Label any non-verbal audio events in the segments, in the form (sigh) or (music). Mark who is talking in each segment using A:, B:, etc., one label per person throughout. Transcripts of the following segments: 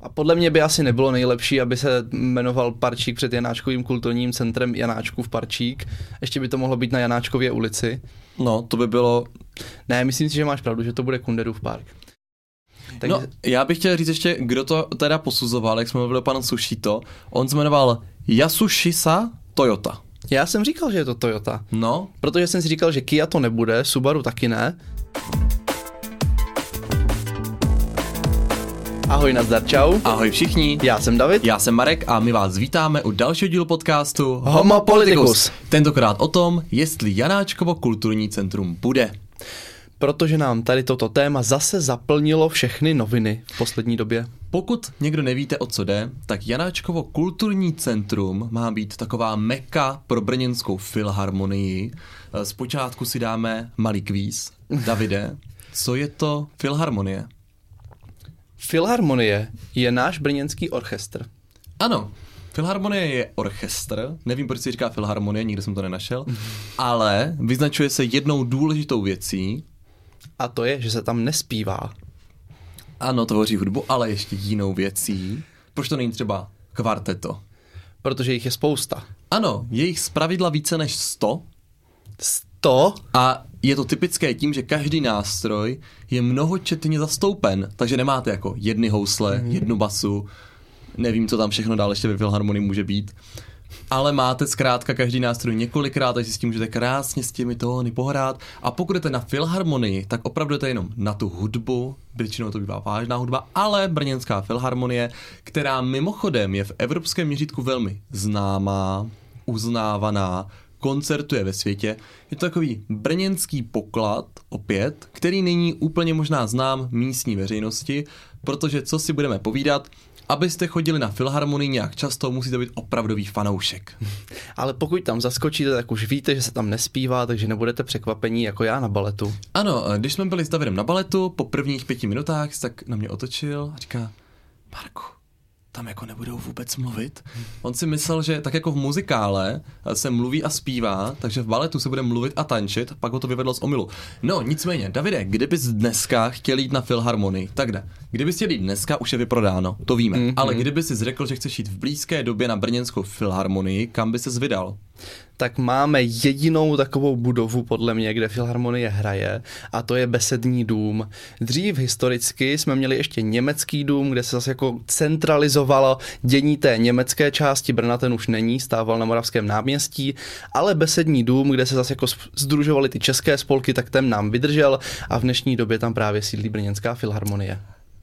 A: A podle mě by asi nebylo nejlepší, aby se jmenoval Parčík před Janáčkovým kulturním centrem Janáčkův Parčík. Ještě by to mohlo být na Janáčkově ulici.
B: No, to by bylo...
A: Ne, myslím si, že máš pravdu, že to bude Kunderův park.
B: Takže... No, já bych chtěl říct ještě, kdo to teda posuzoval, jak jsme mluvili o panu Sushito. On se jmenoval Yasushisa Toyota.
A: Já jsem říkal, že je to Toyota.
B: No.
A: Protože jsem si říkal, že Kia to nebude, Subaru taky ne. Ahoj, nazdar, čau.
B: Ahoj všichni.
A: Já jsem David.
B: Já jsem Marek a my vás vítáme u dalšího dílu podcastu
A: Homo Politicus.
B: Tentokrát o tom, jestli Janáčkovo kulturní centrum bude.
A: Protože nám tady toto téma zase zaplnilo všechny noviny v poslední době.
B: Pokud někdo nevíte, o co jde, tak Janáčkovo kulturní centrum má být taková meka pro brněnskou filharmonii. Zpočátku si dáme malý kvíz. Davide, co je to filharmonie?
A: Filharmonie je náš brněnský orchestr.
B: Ano, Filharmonie je orchestr, nevím, proč se říká filharmonie, nikdy jsem to nenašel, ale vyznačuje se jednou důležitou věcí.
A: A to je, že se tam nespívá.
B: Ano, tvoří hudbu, ale ještě jinou věcí. Proč to není třeba kvarteto?
A: Protože jich je spousta.
B: Ano, je jich zpravidla více než 100.
A: 100?
B: A je to typické tím, že každý nástroj je mnohočetně zastoupen, takže nemáte jako jedny housle, mm. jednu basu, nevím, co tam všechno dál ještě ve filharmonii může být, ale máte zkrátka každý nástroj několikrát, takže s tím můžete krásně s těmi tóny pohrát. A pokud jdete na filharmonii, tak opravdu jdete jenom na tu hudbu, většinou to bývá vážná hudba, ale Brněnská filharmonie, která mimochodem je v evropském měřítku velmi známá, uznávaná, koncertuje ve světě. Je to takový brněnský poklad, opět, který není úplně možná znám místní veřejnosti, protože co si budeme povídat, abyste chodili na filharmonii nějak často, musíte být opravdový fanoušek. (laughs)
A: Ale pokud tam zaskočíte, tak už víte, že se tam nespívá, takže nebudete překvapení jako já na baletu.
B: Ano, když jsme byli s Davidem na baletu, po prvních pěti minutách, tak na mě otočil a říká, Marku, tam jako nebudou vůbec mluvit. On si myslel, že tak jako v muzikále se mluví a zpívá, takže v baletu se bude mluvit a tančit, pak ho to vyvedlo z omilu. No, nicméně, Davide, kdybys dneska chtěl jít na filharmonii, tak jde. Kdybys chtěl jít dneska, už je vyprodáno, to víme. Mm-hmm. Ale kdyby si řekl, že chceš jít v blízké době na brněnskou filharmonii, kam by se vydal?
A: Tak máme jedinou takovou budovu, podle mě, kde Filharmonie hraje, a to je Besední dům. Dřív historicky jsme měli ještě německý dům, kde se zase jako centralizovalo dění té německé části Brna, ten už není, stával na Moravském náměstí, ale Besední dům, kde se zase jako združovaly ty české spolky, tak ten nám vydržel a v dnešní době tam právě sídlí Brněnská filharmonie.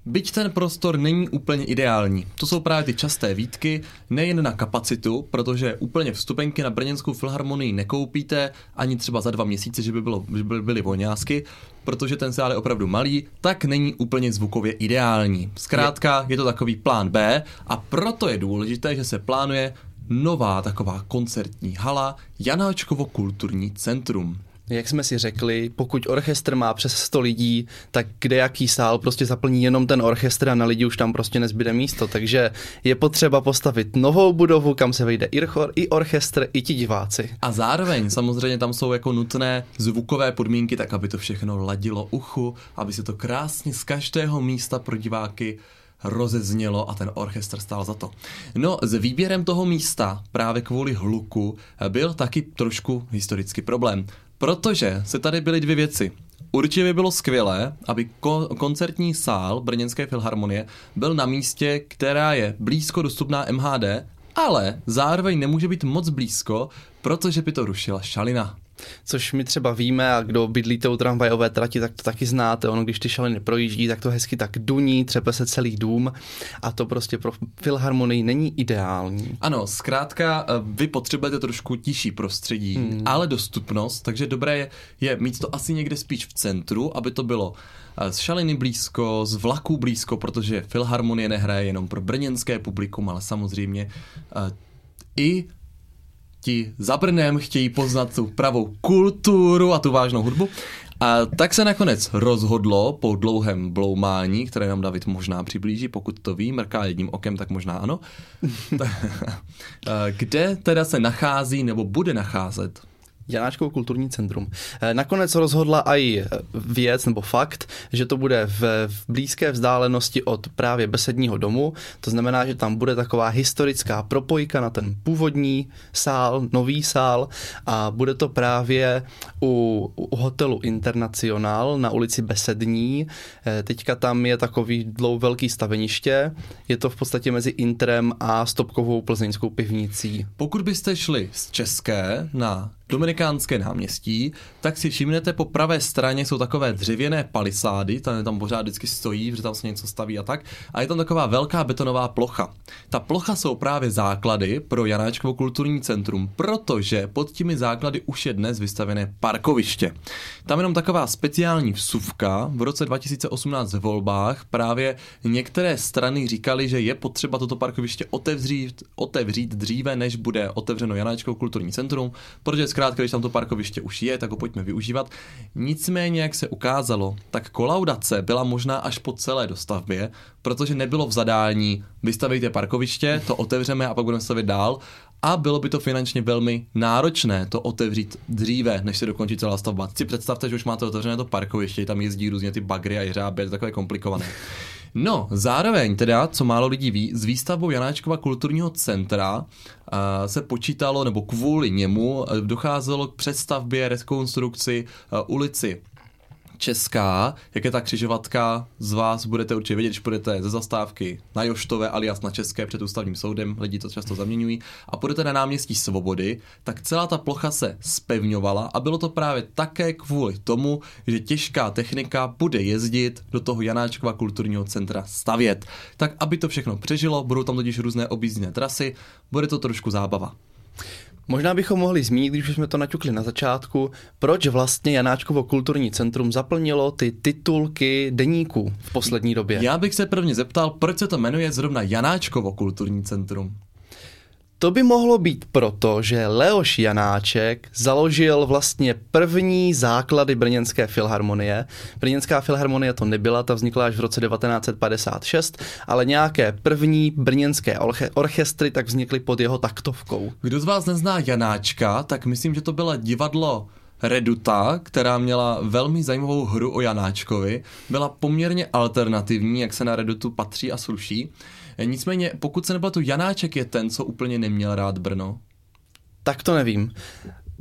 B: Byť ten prostor není úplně ideální. To jsou právě ty časté výtky, nejen na kapacitu, protože úplně vstupenky na Brněnskou filharmonii nekoupíte ani třeba za dva měsíce, že by, bylo, že by byly voňásky, protože ten sál je opravdu malý, tak není úplně zvukově ideální. Zkrátka je to takový plán B a proto je důležité, že se plánuje nová taková koncertní hala Janáčkovo kulturní centrum
A: jak jsme si řekli, pokud orchestr má přes 100 lidí, tak kde jaký sál prostě zaplní jenom ten orchestr a na lidi už tam prostě nezbyde místo. Takže je potřeba postavit novou budovu, kam se vejde i, i orchestr, i ti diváci.
B: A zároveň samozřejmě tam jsou jako nutné zvukové podmínky, tak aby to všechno ladilo uchu, aby se to krásně z každého místa pro diváky rozeznělo a ten orchestr stál za to. No, s výběrem toho místa právě kvůli hluku byl taky trošku historický problém. Protože se tady byly dvě věci. Určitě by bylo skvělé, aby ko- koncertní sál Brněnské filharmonie byl na místě, která je blízko dostupná MHD, ale zároveň nemůže být moc blízko, protože by to rušila šalina
A: což my třeba víme a kdo bydlíte u tramvajové trati, tak to taky znáte. Ono, když ty šaliny projíždí, tak to hezky tak duní, třepe se celý dům a to prostě pro filharmonii není ideální.
B: Ano, zkrátka eh, vy potřebujete trošku tiší prostředí, hmm. ale dostupnost, takže dobré je, je mít to asi někde spíš v centru, aby to bylo eh, z šaliny blízko, z vlaků blízko, protože filharmonie nehraje jenom pro brněnské publikum, ale samozřejmě uh, i ti za Brnem chtějí poznat tu pravou kulturu a tu vážnou hudbu. A tak se nakonec rozhodlo po dlouhém bloumání, které nám David možná přiblíží, pokud to ví, mrká jedním okem, tak možná ano. (laughs) (laughs) Kde teda se nachází nebo bude nacházet
A: Janáčkovo kulturní centrum. Eh, nakonec rozhodla i věc nebo fakt, že to bude v, blízké vzdálenosti od právě besedního domu. To znamená, že tam bude taková historická propojka na ten původní sál, nový sál a bude to právě u, u hotelu Internacional na ulici Besední. Eh, teďka tam je takový dlou velký staveniště. Je to v podstatě mezi Interem a stopkovou plzeňskou pivnicí.
B: Pokud byste šli z České na Dominikánské náměstí, tak si všimnete po pravé straně jsou takové dřevěné palisády, tam, tam pořád vždycky stojí, že tam se něco staví a tak. A je tam taková velká betonová plocha. Ta plocha jsou právě základy pro Janáčkovo kulturní centrum, protože pod těmi základy už je dnes vystavené parkoviště. Tam jenom taková speciální vsuvka. V roce 2018 v volbách právě některé strany říkali, že je potřeba toto parkoviště otevřít, otevřít dříve, než bude otevřeno Janáčkovo kulturní centrum, protože zkrátka, když tam to parkoviště už je, tak ho pojďme využívat. Nicméně, jak se ukázalo, tak kolaudace byla možná až po celé dostavbě, protože nebylo v zadání vystavejte parkoviště, to otevřeme a pak budeme stavit dál, a bylo by to finančně velmi náročné to otevřít dříve, než se dokončí celá stavba. Si představte, že už máte otevřené to parkoviště, tam jezdí různě ty bagry a jeřáby, je to takové komplikované. No, zároveň teda, co málo lidí ví, s výstavbou Janáčkova kulturního centra se počítalo, nebo kvůli němu uh, docházelo k přestavbě, rekonstrukci uh, ulici česká, jak je ta křižovatka, z vás budete určitě vědět, když půjdete ze zastávky na Joštové alias na České před ústavním soudem, lidi to často zaměňují, a půjdete na náměstí Svobody, tak celá ta plocha se spevňovala a bylo to právě také kvůli tomu, že těžká technika bude jezdit do toho Janáčkova kulturního centra stavět. Tak aby to všechno přežilo, budou tam totiž různé objízdné trasy, bude to trošku zábava.
A: Možná bychom mohli zmínit, když jsme to naťukli na začátku, proč vlastně Janáčkovo kulturní centrum zaplnilo ty titulky deníků v poslední době.
B: Já bych se prvně zeptal, proč se to jmenuje zrovna Janáčkovo kulturní centrum.
A: To by mohlo být proto, že Leoš Janáček založil vlastně první základy Brněnské filharmonie. Brněnská filharmonie to nebyla, ta vznikla až v roce 1956, ale nějaké první brněnské orchestry tak vznikly pod jeho taktovkou.
B: Kdo z vás nezná Janáčka, tak myslím, že to byla divadlo Reduta, která měla velmi zajímavou hru o Janáčkovi, byla poměrně alternativní, jak se na Redutu patří a sluší. Nicméně, pokud se nebyl tu Janáček je ten, co úplně neměl rád Brno.
A: Tak to nevím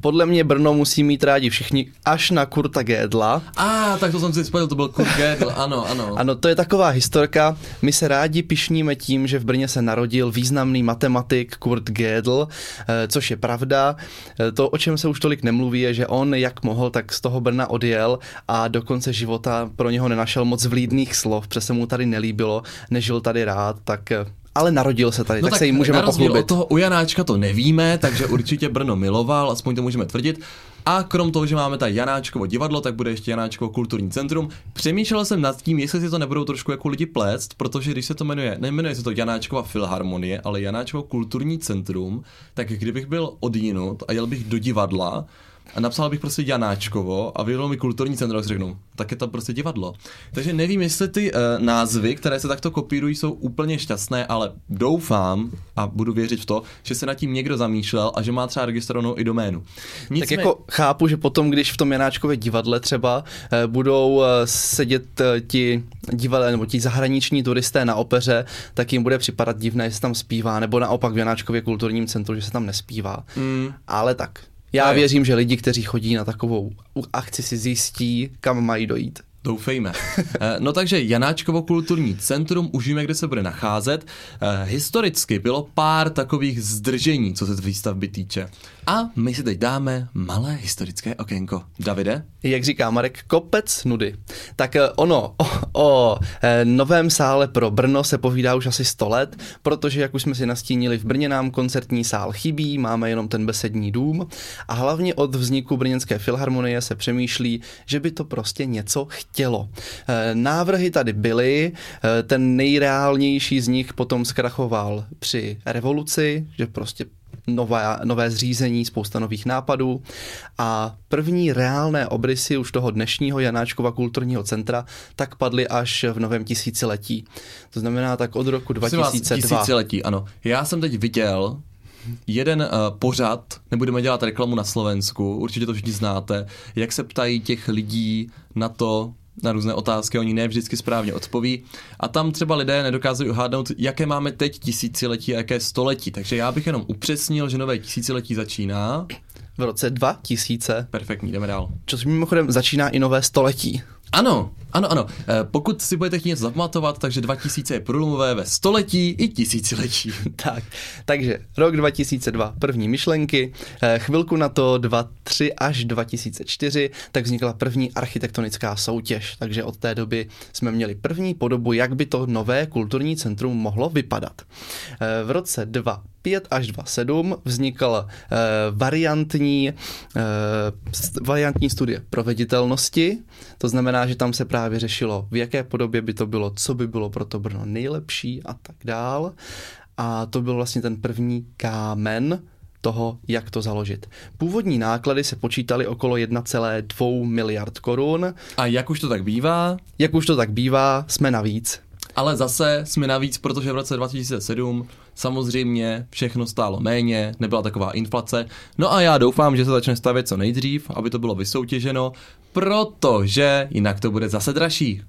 A: podle mě Brno musí mít rádi všichni, až na Kurta Gédla.
B: A, ah, tak to jsem si spojil, to byl Kurt Gédl, ano, ano. (laughs)
A: Ano, to je taková historka. My se rádi pišníme tím, že v Brně se narodil významný matematik Kurt Gödel, eh, což je pravda. Eh, to, o čem se už tolik nemluví, je, že on, jak mohl, tak z toho Brna odjel a do konce života pro něho nenašel moc vlídných slov, přes se mu tady nelíbilo, nežil tady rád, tak eh, ale narodil se tady, no tak, tak se jim můžeme pochlubit.
B: od toho u Janáčka to nevíme, takže určitě Brno miloval, aspoň to můžeme tvrdit. A krom toho, že máme tady Janáčkovo divadlo, tak bude ještě Janáčkovo kulturní centrum. Přemýšlel jsem nad tím, jestli si to nebudou trošku jako lidi plést, protože když se to jmenuje, nejmenuje se to Janáčkova filharmonie, ale Janáčkovo kulturní centrum, tak kdybych byl odjinut a jel bych do divadla, a napsal bych prostě Janáčkovo a vyjelo mi kulturní centrum, tak řeknu, tak je to prostě divadlo. Takže nevím, jestli ty uh, názvy, které se takto kopírují, jsou úplně šťastné, ale doufám a budu věřit v to, že se nad tím někdo zamýšlel a že má třeba registrovanou i doménu.
A: Nicméně... Tak jako chápu, že potom, když v tom Janáčkově divadle třeba uh, budou uh, sedět uh, ti divadle nebo ti zahraniční turisté na opeře, tak jim bude připadat divné, že se tam zpívá, nebo naopak v Janáčkově kulturním centru, že se tam nespívá. Mm. Ale tak, já věřím, že lidi, kteří chodí na takovou akci, si zjistí, kam mají dojít.
B: Doufejme. (laughs) Eh, no takže Janáčkovo kulturní centrum, už víme, kde se bude nacházet. Eh, historicky bylo pár takových zdržení, co se výstavby týče. A my si teď dáme malé historické okénko. Davide?
A: Jak říká Marek, kopec nudy. Tak eh, ono o, o novém sále pro Brno se povídá už asi 100 let, protože, jak už jsme si nastínili, v Brně nám koncertní sál chybí, máme jenom ten besední dům a hlavně od vzniku Brněnské filharmonie se přemýšlí, že by to prostě něco chtělo. Návrhy tady byly, ten nejreálnější z nich potom zkrachoval při revoluci, že prostě nové, nové zřízení, spousta nových nápadů a první reálné obrysy už toho dnešního Janáčkova kulturního centra tak padly až v novém tisíciletí. To znamená tak od roku 2002.
B: Vás, tisíciletí, ano. Já jsem teď viděl jeden uh, pořad, nebudeme dělat reklamu na Slovensku, určitě to všichni znáte, jak se ptají těch lidí na to, na různé otázky, oni ne vždycky správně odpoví. A tam třeba lidé nedokázají uhádnout, jaké máme teď tisíciletí a jaké století. Takže já bych jenom upřesnil, že nové tisíciletí začíná.
A: V roce 2000.
B: Perfektní, jdeme dál.
A: Což mimochodem začíná i nové století.
B: Ano, ano, ano. Eh, pokud si budete chtít něco zapamatovat, takže 2000 je průlomové ve století i tisíciletí. (laughs)
A: tak, takže rok 2002, první myšlenky, eh, chvilku na to 2003 až 2004, tak vznikla první architektonická soutěž, takže od té doby jsme měli první podobu, jak by to nové kulturní centrum mohlo vypadat. Eh, v roce 2 5 až 2,7 vznikala uh, variantní, uh, variantní studie proveditelnosti, to znamená, že tam se právě řešilo, v jaké podobě by to bylo, co by bylo pro to Brno nejlepší a tak dál. A to byl vlastně ten první kámen toho, jak to založit. Původní náklady se počítaly okolo 1,2 miliard korun.
B: A jak už to tak bývá?
A: Jak už to tak bývá, jsme navíc.
B: Ale zase jsme navíc, protože v roce 2007 samozřejmě všechno stálo méně, nebyla taková inflace. No a já doufám, že se začne stavět co nejdřív, aby to bylo vysoutěženo, protože jinak to bude zase dražší.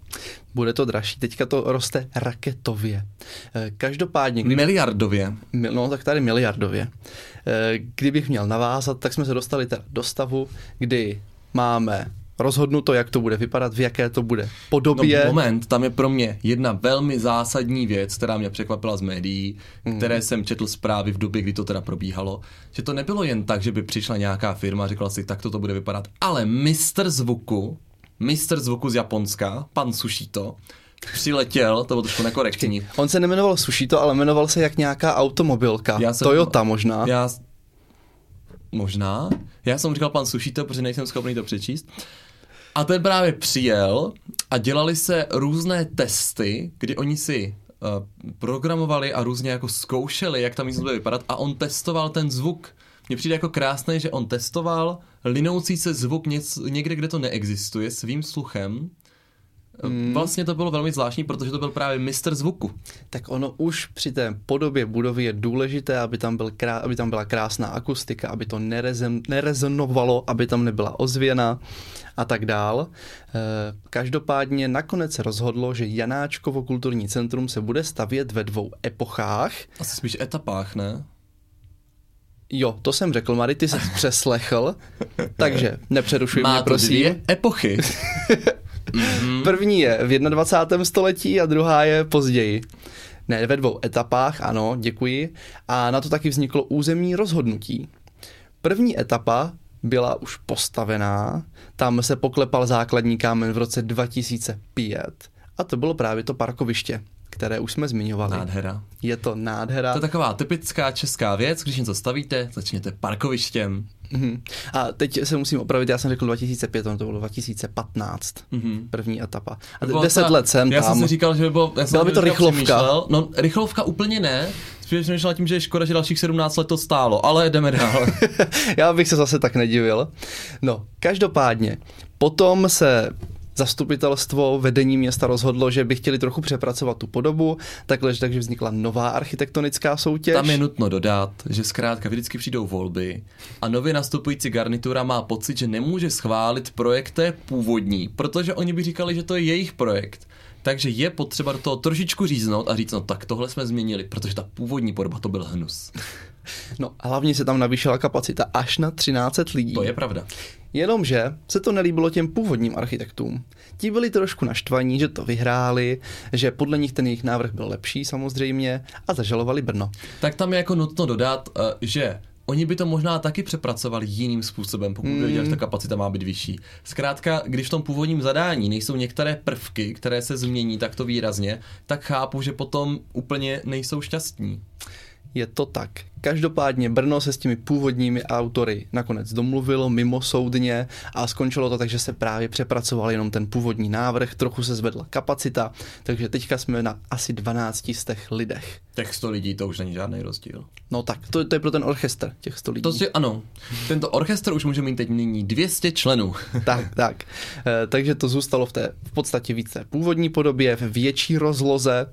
A: Bude to dražší, teďka to roste raketově. Eh, každopádně...
B: Kdyby... Miliardově.
A: No tak tady miliardově. Eh, kdybych měl navázat, tak jsme se dostali teda do stavu, kdy máme rozhodnuto, jak to bude vypadat, v jaké to bude podobě.
B: No moment, tam je pro mě jedna velmi zásadní věc, která mě překvapila z médií, mm. které jsem četl zprávy v době, kdy to teda probíhalo, že to nebylo jen tak, že by přišla nějaká firma a řekla si, tak to, to bude vypadat, ale mistr zvuku, mistr zvuku z Japonska, pan Sushito, přiletěl, to bylo trošku nekorektní.
A: On se nemenoval Sushito, ale jmenoval se jak nějaká automobilka. Já jsem, Toyota možná.
B: Já, možná. Já jsem říkal pan Sushito, protože nejsem schopný to přečíst. A ten právě přijel a dělali se různé testy, kdy oni si uh, programovali a různě jako zkoušeli, jak ta místnost bude vypadat a on testoval ten zvuk. Mně přijde jako krásné, že on testoval linoucí se zvuk něc, někde, kde to neexistuje, svým sluchem Hmm. Vlastně to bylo velmi zvláštní, protože to byl právě mistr zvuku.
A: Tak ono už při té podobě budovy je důležité, aby tam, byl krá, aby tam byla krásná akustika, aby to nerezem, nerezonovalo, aby tam nebyla ozvěna a tak dál. E, každopádně nakonec se rozhodlo, že Janáčkovo kulturní centrum se bude stavět ve dvou epochách.
B: Asi spíš etapách, ne?
A: Jo, to jsem řekl, Mary, ty jsi přeslechl, takže (laughs) nepřerušuj Má mě, prosím.
B: dvě epochy. (laughs)
A: Mm-hmm. První je v 21. století a druhá je později. Ne, ve dvou etapách, ano, děkuji. A na to taky vzniklo územní rozhodnutí. První etapa byla už postavená, tam se poklepal základní kámen v roce 2005 a to bylo právě to parkoviště které už jsme zmiňovali.
B: Nádhera.
A: Je to nádhera.
B: To je taková typická česká věc, když něco stavíte, začněte parkovištěm.
A: Mm-hmm. A teď se musím opravit, já jsem řekl 2005, to bylo 2015, mm-hmm. první etapa. A
B: bylo
A: 10 ta, let jsem
B: já
A: tam.
B: jsem si říkal, že by bylo, já
A: byla by to rychlovka.
B: No, rychlovka úplně ne, spíš přemýšlel tím, že je škoda, že dalších 17 let to stálo, ale jdeme dál. (laughs)
A: já bych se zase tak nedivil. No, každopádně, potom se zastupitelstvo, vedení města rozhodlo, že by chtěli trochu přepracovat tu podobu, takhle, takže vznikla nová architektonická soutěž.
B: Tam je nutno dodat, že zkrátka vždycky přijdou volby a nově nastupující garnitura má pocit, že nemůže schválit projekt původní, protože oni by říkali, že to je jejich projekt. Takže je potřeba do toho trošičku říznout a říct, no tak tohle jsme změnili, protože ta původní podoba to byl hnus.
A: No a hlavně se tam navýšila kapacita až na 13 lidí.
B: To je pravda.
A: Jenomže se to nelíbilo těm původním architektům. Ti byli trošku naštvaní, že to vyhráli, že podle nich ten jejich návrh byl lepší samozřejmě a zažalovali Brno.
B: Tak tam je jako nutno dodat, eh, že Oni by to možná taky přepracovali jiným způsobem, pokud by viděli, že ta hmm. kapacita má být vyšší. Zkrátka, když v tom původním zadání nejsou některé prvky, které se změní takto výrazně, tak chápu, že potom úplně nejsou šťastní
A: je to tak. Každopádně Brno se s těmi původními autory nakonec domluvilo mimo soudně a skončilo to tak, že se právě přepracoval jenom ten původní návrh, trochu se zvedla kapacita, takže teďka jsme na asi 12 z těch lidech.
B: Těch 100 lidí, to už není žádný rozdíl.
A: No tak, to, to je pro ten orchestr, těch 100 lidí.
B: To si, ano, tento orchestr už může mít teď nyní 200 členů. (laughs)
A: tak, tak. E, takže to zůstalo v té v podstatě více původní podobě, v větší rozloze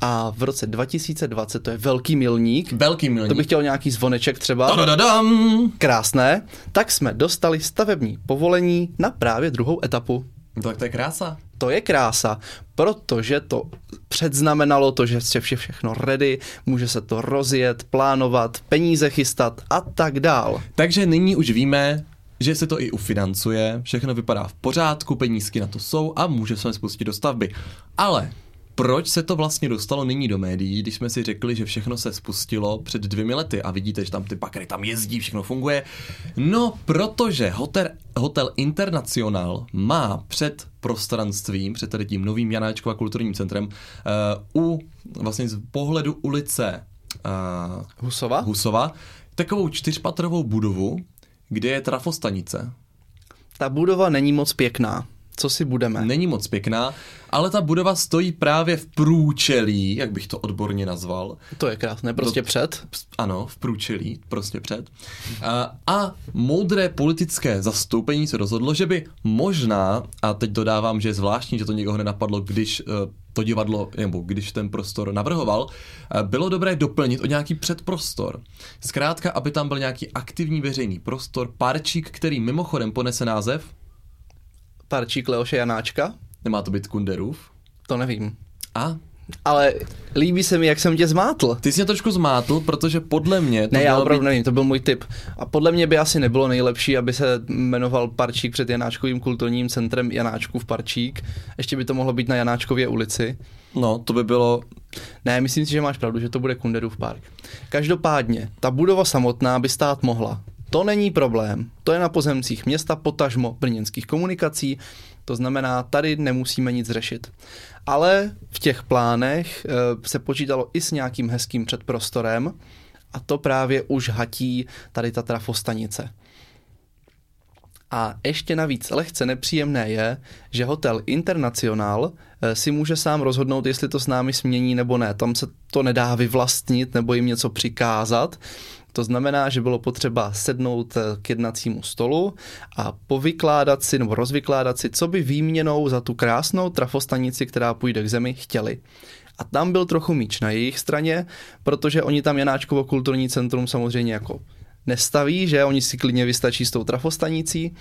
A: a v roce 2020 to je velký milník.
B: Velký milník.
A: To bych chtěl nějaký zvoneček třeba.
B: Tadadadam!
A: Krásné. Tak jsme dostali stavební povolení na právě druhou etapu.
B: No tak to je krása.
A: To je krása, protože to předznamenalo to, že je vše všechno ready, může se to rozjet, plánovat, peníze chystat a tak dál.
B: Takže nyní už víme, že se to i ufinancuje, všechno vypadá v pořádku, penízky na to jsou a může se spustit do stavby. Ale proč se to vlastně dostalo nyní do médií, když jsme si řekli, že všechno se spustilo před dvěmi lety a vidíte, že tam ty bakry tam jezdí, všechno funguje? No, protože hotel, hotel International má před prostranstvím, před tady tím novým Janáčkova kulturním centrem, uh, u vlastně z pohledu ulice uh,
A: Husova?
B: Husova takovou čtyřpatrovou budovu, kde je trafostanice.
A: Ta budova není moc pěkná co si budeme.
B: Není moc pěkná, ale ta budova stojí právě v průčelí, jak bych to odborně nazval.
A: To je krásné, prostě Do, před.
B: Ano, v průčelí, prostě před. A, a moudré politické zastoupení se rozhodlo, že by možná, a teď dodávám, že je zvláštní, že to někoho nenapadlo, když uh, to divadlo, nebo když ten prostor navrhoval, uh, bylo dobré doplnit o nějaký předprostor. Zkrátka, aby tam byl nějaký aktivní veřejný prostor, parčík, který mimochodem ponese název
A: parčík Leoše Janáčka.
B: Nemá to být Kunderův?
A: To nevím.
B: A?
A: Ale líbí se mi, jak jsem tě zmátl.
B: Ty jsi mě trošku zmátl, protože podle mě...
A: To ne, já opravdu být... nevím, to byl můj tip. A podle mě by asi nebylo nejlepší, aby se jmenoval Parčík před Janáčkovým kulturním centrem Janáčkův Parčík. Ještě by to mohlo být na Janáčkově ulici.
B: No, to by bylo...
A: Ne, myslím si, že máš pravdu, že to bude Kunderův park. Každopádně, ta budova samotná by stát mohla. To není problém. To je na pozemcích města, potažmo brněnských komunikací, to znamená, tady nemusíme nic řešit. Ale v těch plánech eh, se počítalo i s nějakým hezkým předprostorem a to právě už hatí tady ta trafostanice. A ještě navíc lehce nepříjemné je, že hotel International eh, si může sám rozhodnout, jestli to s námi smění nebo ne. Tam se to nedá vyvlastnit nebo jim něco přikázat. To znamená, že bylo potřeba sednout eh, k jednacímu stolu a povykládat si nebo rozvykládat si, co by výměnou za tu krásnou trafostanici, která půjde k zemi, chtěli. A tam byl trochu míč na jejich straně, protože oni tam Janáčkovo kulturní centrum samozřejmě jako nestaví, že? Oni si klidně vystačí s tou trafostanicí.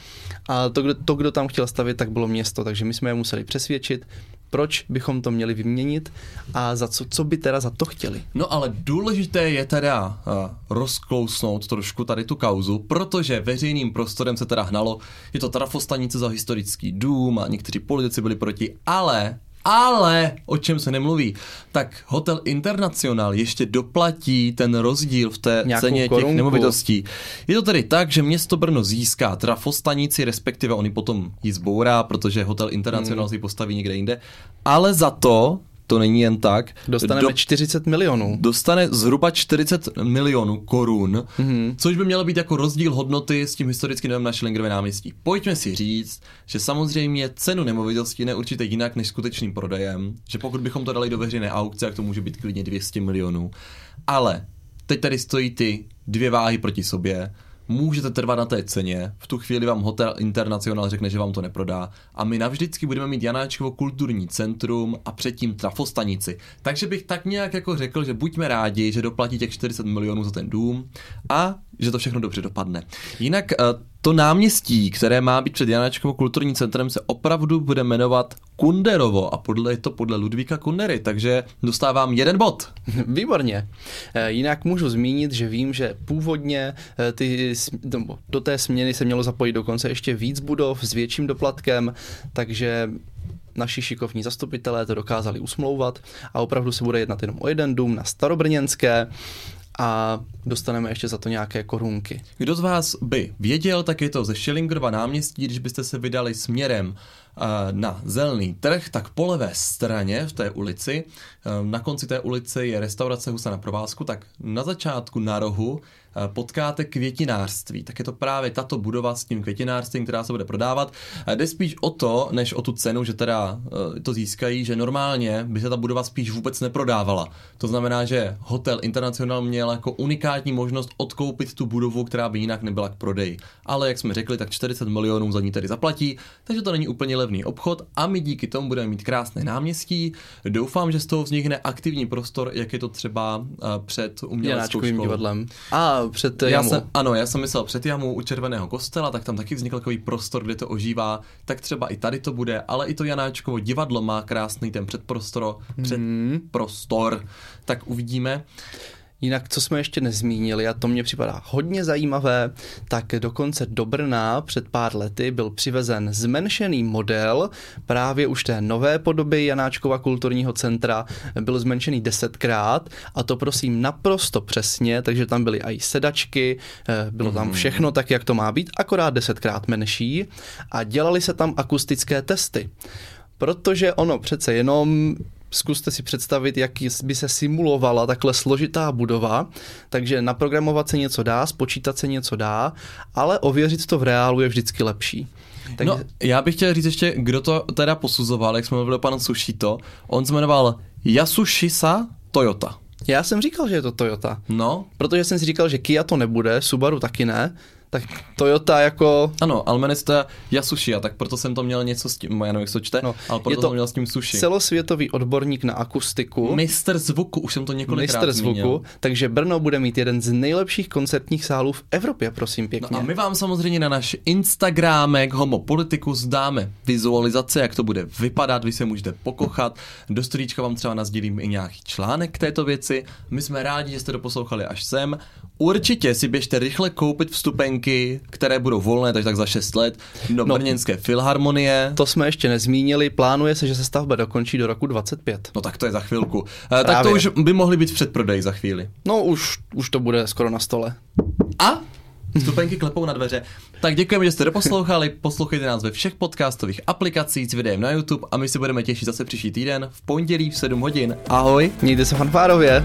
A: A to kdo, to, kdo tam chtěl stavit, tak bylo město, takže my jsme je museli přesvědčit, proč bychom to měli vyměnit a za co, co by teda za to chtěli.
B: No ale důležité je teda uh, rozklousnout trošku tady tu kauzu, protože veřejným prostorem se teda hnalo, je to trafostanice za historický dům a někteří politici byli proti, ale ale o čem se nemluví, tak Hotel International ještě doplatí ten rozdíl v té Nějakou ceně korunku. těch nemovitostí. Je to tedy tak, že město Brno získá trafostanici, respektive oni potom ji zbourá, protože Hotel International hmm. si postaví někde jinde, ale za to to není jen tak.
A: Dostaneme do, 40 milionů.
B: Dostane zhruba 40 milionů korun, mm-hmm. což by mělo být jako rozdíl hodnoty s tím historickým domem na Schillingerově náměstí. Pojďme si říct, že samozřejmě cenu nemovitosti neurčitě jinak než skutečným prodejem, že pokud bychom to dali do veřejné aukce, tak to může být klidně 200 milionů. Ale teď tady stojí ty dvě váhy proti sobě můžete trvat na té ceně, v tu chvíli vám Hotel International řekne, že vám to neprodá a my navždycky budeme mít Janáčkovo kulturní centrum a předtím trafostanici. Takže bych tak nějak jako řekl, že buďme rádi, že doplatí těch 40 milionů za ten dům a že to všechno dobře dopadne. Jinak eh, to náměstí, které má být před Janáčkovou kulturním centrem, se opravdu bude jmenovat Kunderovo a podle je to podle Ludvíka Kundery, takže dostávám jeden bod. (laughs)
A: Výborně. Eh, jinak můžu zmínit, že vím, že původně eh, ty, do té směny se mělo zapojit dokonce ještě víc budov s větším doplatkem, takže naši šikovní zastupitelé to dokázali usmlouvat a opravdu se bude jednat jenom o jeden dům na Starobrněnské a dostaneme ještě za to nějaké korunky.
B: Kdo z vás by věděl, tak je to ze Schillingerova náměstí, když byste se vydali směrem na zelený trh, tak po levé straně v té ulici, na konci té ulice je restaurace Husa na provázku, tak na začátku na rohu Eh, potkáte květinářství, tak je to právě tato budova s tím květinářstvím, která se bude prodávat. Eh, jde spíš o to, než o tu cenu, že teda eh, to získají, že normálně by se ta budova spíš vůbec neprodávala. To znamená, že Hotel International měl jako unikátní možnost odkoupit tu budovu, která by jinak nebyla k prodeji. Ale jak jsme řekli, tak 40 milionů za ní tedy zaplatí, takže to není úplně levný obchod a my díky tomu budeme mít krásné náměstí. Doufám, že z toho vznikne aktivní prostor, jak je to třeba před uměleckou školou.
A: divadlem. A před
B: já
A: jamu.
B: Jsem, ano, já jsem myslel před jamu u Červeného kostela, tak tam taky vznikl takový prostor, kde to ožívá, tak třeba i tady to bude, ale i to Janáčkovo divadlo má krásný ten předprostor, předprostor, tak uvidíme.
A: Jinak, co jsme ještě nezmínili, a to mě připadá hodně zajímavé, tak dokonce do Brna před pár lety byl přivezen zmenšený model právě už té nové podoby Janáčkova kulturního centra, byl zmenšený desetkrát a to prosím naprosto přesně, takže tam byly i sedačky, eh, bylo tam mhm. všechno tak, jak to má být, akorát desetkrát menší. A dělali se tam akustické testy. Protože ono přece jenom zkuste si představit, jak by se simulovala takhle složitá budova, takže naprogramovat se něco dá, spočítat se něco dá, ale ověřit to v reálu je vždycky lepší.
B: Takže... No, já bych chtěl říct ještě, kdo to teda posuzoval, jak jsme mluvili o panu Sushito. On se jmenoval Yasushisa Toyota.
A: Já jsem říkal, že je to Toyota.
B: No.
A: Protože jsem si říkal, že Kia to nebude, Subaru taky ne, tak Toyota jako...
B: Ano, to Yasushi, tak proto jsem to měl něco s tím, já nevím, jak to čte, no, ale proto je to jsem měl s tím sushi.
A: celosvětový odborník na akustiku.
B: Mistr zvuku, už jsem to několikrát
A: Mistr zvuku, zmínil. takže Brno bude mít jeden z nejlepších koncertních sálů v Evropě, prosím pěkně.
B: No a my vám samozřejmě na náš Instagramek Homo Politicus dáme vizualizace, jak to bude vypadat, vy se můžete pokochat, do storíčka vám třeba nazdílím i nějaký článek k této věci. My jsme rádi, že jste to poslouchali až sem. Určitě si běžte rychle koupit vstupenky, které budou volné, takže tak za 6 let, do no, Brněnské filharmonie.
A: To jsme ještě nezmínili, plánuje se, že se stavba dokončí do roku 25.
B: No tak to je za chvilku. Právě. Tak to už by mohly být v předprodeji za chvíli.
A: No už, už to bude skoro na stole.
B: A Vstupenky klepou na dveře. Tak děkujeme, že jste doposlouchali. Poslouchejte nás ve všech podcastových aplikacích s videem na YouTube a my se budeme těšit zase příští týden v pondělí v 7 hodin. Ahoj.
A: Mějte se fanfárově.